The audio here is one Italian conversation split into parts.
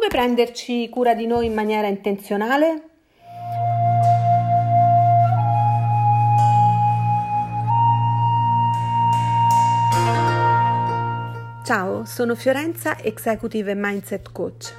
Come prenderci cura di noi in maniera intenzionale? Ciao, sono Fiorenza, Executive Mindset Coach.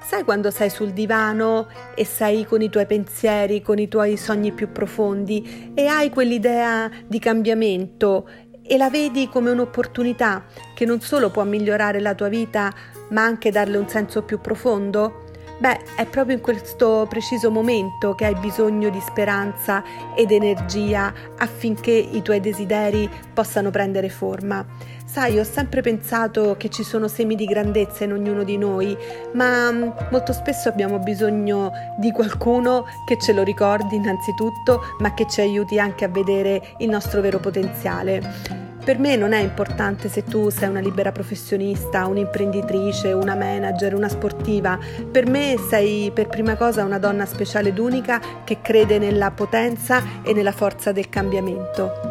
Sai quando sei sul divano e sei con i tuoi pensieri, con i tuoi sogni più profondi e hai quell'idea di cambiamento e la vedi come un'opportunità che non solo può migliorare la tua vita, ma anche darle un senso più profondo? Beh, è proprio in questo preciso momento che hai bisogno di speranza ed energia affinché i tuoi desideri possano prendere forma. Sai, ho sempre pensato che ci sono semi di grandezza in ognuno di noi, ma mm, molto spesso abbiamo bisogno di qualcuno che ce lo ricordi innanzitutto, ma che ci aiuti anche a vedere il nostro vero potenziale. Per me non è importante se tu sei una libera professionista, un'imprenditrice, una manager, una sportiva. Per me sei per prima cosa una donna speciale ed unica che crede nella potenza e nella forza del cambiamento.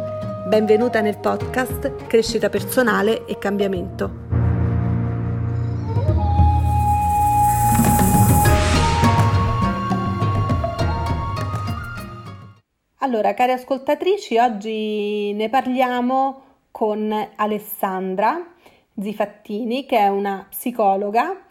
Benvenuta nel podcast Crescita personale e cambiamento. Allora, cari ascoltatrici, oggi ne parliamo con Alessandra Zifattini, che è una psicologa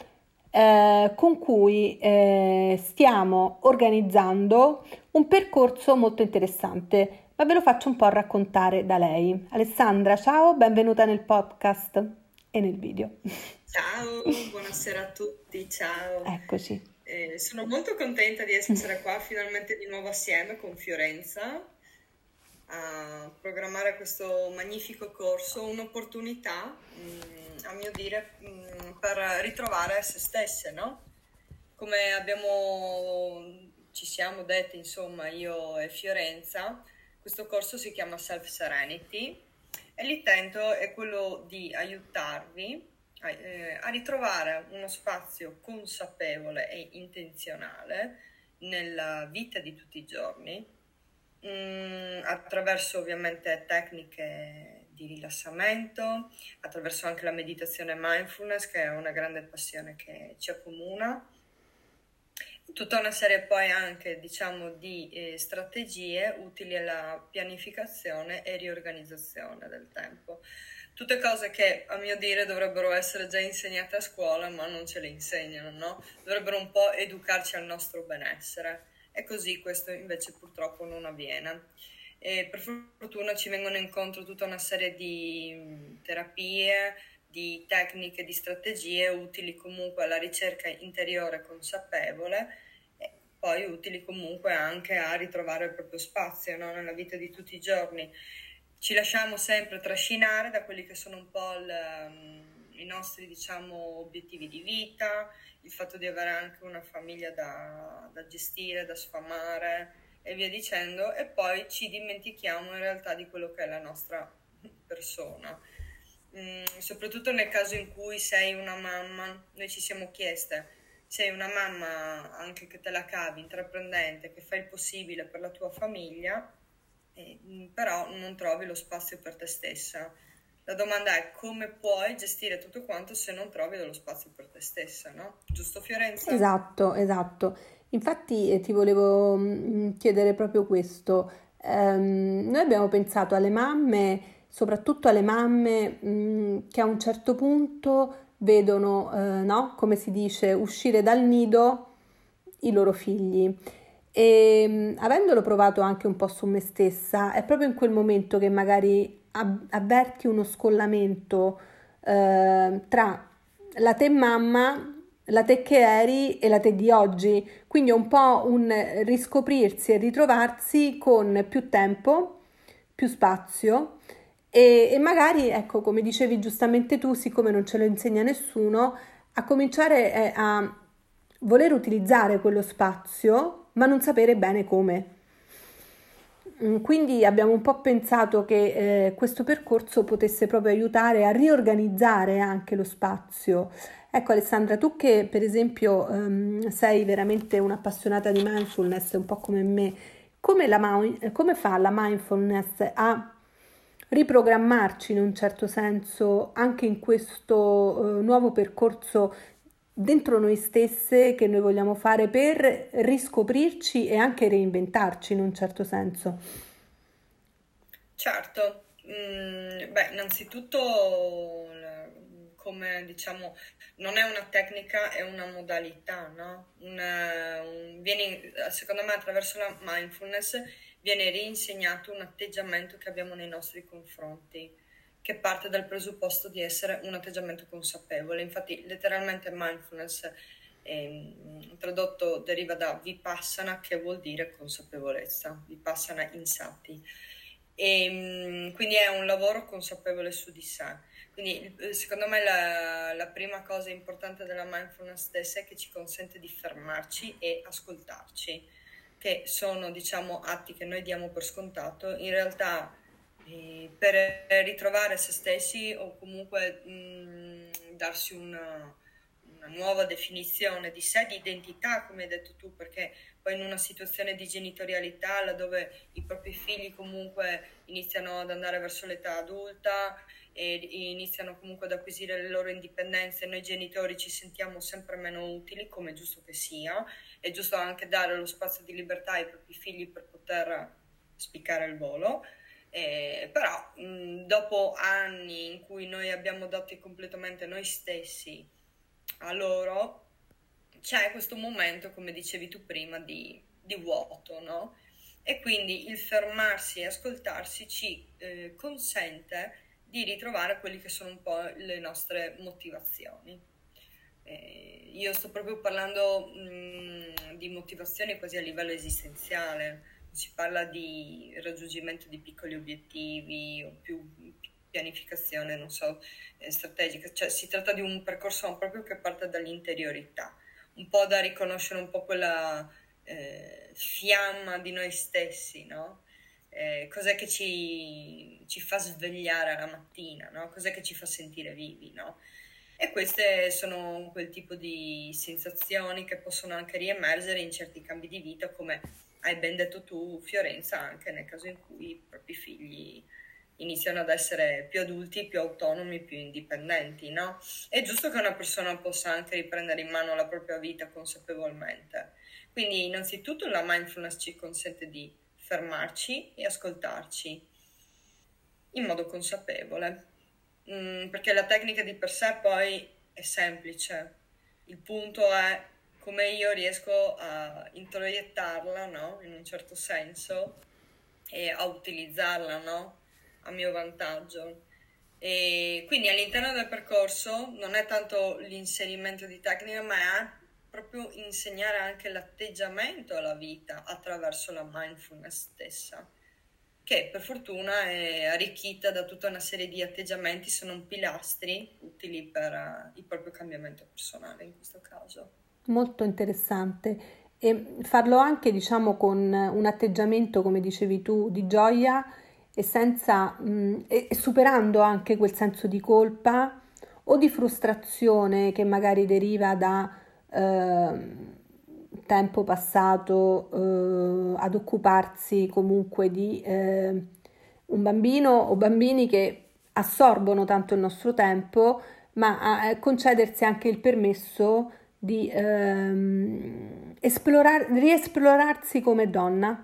eh, con cui eh, stiamo organizzando un percorso molto interessante, ma ve lo faccio un po' raccontare da lei. Alessandra, ciao, benvenuta nel podcast e nel video. Ciao, buonasera a tutti, ciao. Eccoci. Eh, sono molto contenta di essere qua finalmente di nuovo assieme con Fiorenza a programmare questo magnifico corso, un'opportunità, mh, mm, a mio dire, mh, mm, per ritrovare se stesse, no? Come abbiamo, ci siamo detti, insomma, io e Fiorenza, questo corso si chiama Self Serenity e l'intento è quello di aiutarvi a, eh, a ritrovare uno spazio consapevole e intenzionale nella vita di tutti i giorni Mm, attraverso ovviamente tecniche di rilassamento, attraverso anche la meditazione mindfulness, che è una grande passione che ci accomuna. Tutta una serie poi anche, diciamo, di eh, strategie utili alla pianificazione e riorganizzazione del tempo. Tutte cose che, a mio dire, dovrebbero essere già insegnate a scuola, ma non ce le insegnano, no? Dovrebbero un po' educarci al nostro benessere e così questo invece purtroppo non avviene. E per fortuna ci vengono incontro tutta una serie di terapie, di tecniche, di strategie utili comunque alla ricerca interiore consapevole e poi utili comunque anche a ritrovare il proprio spazio no? nella vita di tutti i giorni. Ci lasciamo sempre trascinare da quelli che sono un po' il, i nostri diciamo, obiettivi di vita, il fatto di avere anche una famiglia da, da gestire, da sfamare e via dicendo, e poi ci dimentichiamo in realtà di quello che è la nostra persona. Mm, soprattutto nel caso in cui sei una mamma, noi ci siamo chieste, sei una mamma anche che te la cavi, intraprendente, che fai il possibile per la tua famiglia, eh, però non trovi lo spazio per te stessa la domanda è come puoi gestire tutto quanto se non trovi dello spazio per te stessa, no? Giusto Fiorenza? Esatto, esatto. Infatti eh, ti volevo mm, chiedere proprio questo. Um, noi abbiamo pensato alle mamme, soprattutto alle mamme mh, mm, che a un certo punto vedono, eh, no? Come si dice, uscire dal nido i loro figli. E mh, mm, avendolo provato anche un po' su me stessa, è proprio in quel momento che magari avverti uno scollamento eh, tra la te mamma, la te che eri e la te di oggi, quindi è un po' un riscoprirsi e ritrovarsi con più tempo, più spazio e, e magari, ecco, come dicevi giustamente tu, siccome non ce lo insegna nessuno, a cominciare eh, a voler utilizzare quello spazio, ma non sapere bene come. Mm, quindi abbiamo un po' pensato che eh, questo percorso potesse proprio aiutare a riorganizzare anche lo spazio. Ecco Alessandra, tu che per esempio um, sei veramente un'appassionata di mindfulness, un po' come me, come, la, come fa la mindfulness a riprogrammarci in un certo senso anche in questo uh, nuovo percorso dentro noi stesse che noi vogliamo fare per riscoprirci e anche reinventarci in un certo senso. Certo, mm, beh, innanzitutto come diciamo non è una tecnica, è una modalità, no? Una, un, viene, secondo me attraverso la mindfulness viene reinsegnato un atteggiamento che abbiamo nei nostri confronti che parte dal presupposto di essere un atteggiamento consapevole. Infatti, letteralmente mindfulness ehm, tradotto deriva da vipassana, che vuol dire consapevolezza, vipassana insati. E, ehm, quindi è un lavoro consapevole su di sé. Quindi, eh, secondo me, la, la prima cosa importante della mindfulness stessa è che ci consente di fermarci e ascoltarci, che sono, diciamo, atti che noi diamo per scontato. In realtà, per ritrovare se stessi o comunque mh, darsi una, una, nuova definizione di sé, di identità, come hai detto tu, perché poi in una situazione di genitorialità, laddove i propri figli comunque iniziano ad andare verso l'età adulta e iniziano comunque ad acquisire le loro indipendenze, noi genitori ci sentiamo sempre meno utili, come è giusto che sia, è giusto anche dare lo spazio di libertà ai propri figli per poter spiccare il volo. Eh, però mh, dopo anni in cui noi abbiamo dato completamente noi stessi a loro, c'è questo momento, come dicevi tu prima, di, di vuoto, no? E quindi il fermarsi e ascoltarsi ci eh, consente di ritrovare quelle che sono un po' le nostre motivazioni. Eh, io sto proprio parlando mh, di motivazioni quasi a livello esistenziale si parla di raggiungimento di piccoli obiettivi o più pianificazione, non so, eh, strategica, cioè si tratta di un percorso proprio che parte dall'interiorità, un po' da riconoscere un po' quella eh, fiamma di noi stessi, no? Eh, cos'è che ci, ci, fa svegliare la mattina, no? Cos'è che ci fa sentire vivi, no? E queste sono quel tipo di sensazioni che possono anche riemergere in certi cambi di vita come hai ben detto tu, Fiorenza, anche nel caso in cui i propri figli iniziano ad essere più adulti, più autonomi, più indipendenti, no? È giusto che una persona possa anche riprendere in mano la propria vita consapevolmente. Quindi, innanzitutto, la mindfulness ci consente di fermarci e ascoltarci in modo consapevole, mm, perché la tecnica di per sé poi è semplice. Il punto è come io riesco a introiettarla, no? In un certo senso e a utilizzarla, no? A mio vantaggio. E quindi all'interno del percorso non è tanto l'inserimento di tecnica, ma è proprio insegnare anche l'atteggiamento alla vita attraverso la mindfulness stessa, che per fortuna è arricchita da tutta una serie di atteggiamenti, sono pilastri utili per il proprio cambiamento personale in questo caso molto interessante e farlo anche diciamo con un atteggiamento come dicevi tu di gioia e senza mh, e superando anche quel senso di colpa o di frustrazione che magari deriva da eh, tempo passato eh, ad occuparsi comunque di eh, un bambino o bambini che assorbono tanto il nostro tempo ma a concedersi anche il permesso di ehm, esplorar- riesplorarsi come donna.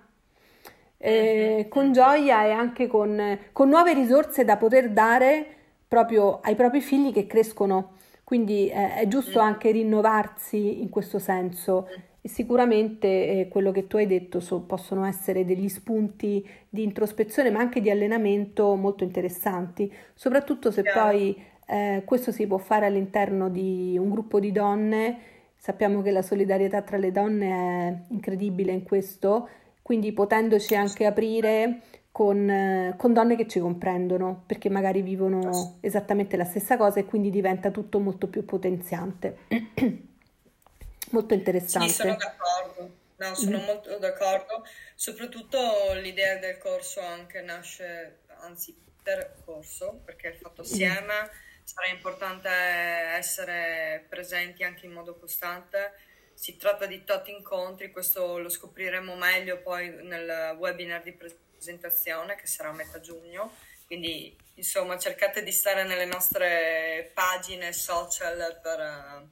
Eh, con gioia e anche con, con, nuove risorse da poter dare proprio ai propri figli che crescono. Quindi eh, è giusto mm. anche rinnovarsi in questo senso e sicuramente eh, quello che tu hai detto so, possono essere degli spunti di introspezione ma anche di allenamento molto interessanti, soprattutto se yeah. poi eh, questo si può fare all'interno di un gruppo di donne. Sappiamo che la solidarietà tra le donne è incredibile in questo, quindi potendoci anche aprire con, eh, con donne che ci comprendono, perché magari vivono esattamente la stessa cosa e quindi diventa tutto molto più potenziante. molto interessante. Sì, sono d'accordo. No, sono mm. molto d'accordo. Soprattutto l'idea del corso anche nasce, anzi, per corso, perché è fatto assieme. Mm sarà importante essere presenti anche in modo costante. Si tratta di tot incontri, questo lo scopriremo meglio poi nel webinar di presentazione che sarà a metà giugno. Quindi, insomma, cercate di stare nelle nostre pagine social per uh,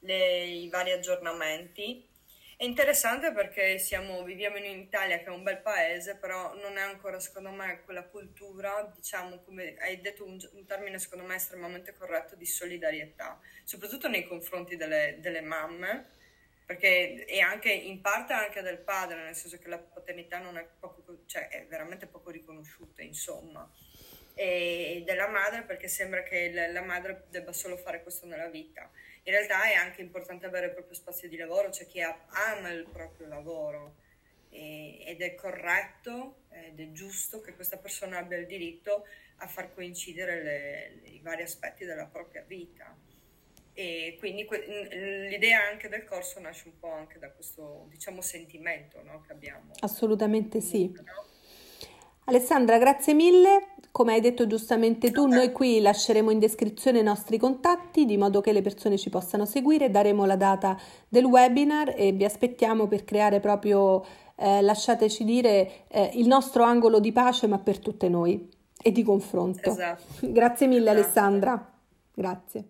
le, i vari aggiornamenti. È interessante perché siamo, viviamo in Italia, che è un bel paese, però non è ancora, secondo me, quella cultura, diciamo, come hai detto un, un termine, secondo me, estremamente corretto, di solidarietà, soprattutto nei confronti delle, delle mamme, perché è anche in parte anche del padre, nel senso che la paternità non è, poco, cioè è veramente poco riconosciuta, insomma e della madre perché sembra che la madre debba solo fare questo nella vita. In realtà è anche importante avere il proprio spazio di lavoro, c'è chi ama il proprio lavoro ed è corretto ed è giusto che questa persona abbia il diritto a far coincidere le, i vari aspetti della propria vita. E quindi que- l'idea anche del corso nasce un po' anche da questo, diciamo, sentimento no, che abbiamo. Assolutamente sì. No? Alessandra, grazie mille. Come hai detto giustamente tu, noi qui lasceremo in descrizione i nostri contatti di modo che le persone ci possano seguire, daremo la data del webinar e vi aspettiamo per creare proprio, eh, lasciateci dire, eh, il nostro angolo di pace ma per tutte noi e di confronto. Esatto. Grazie mille esatto. Alessandra. Grazie.